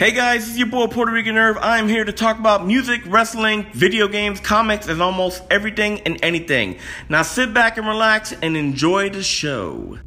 Hey guys, it's your boy Puerto Rican Nerve. I am here to talk about music, wrestling, video games, comics, and almost everything and anything. Now sit back and relax and enjoy the show.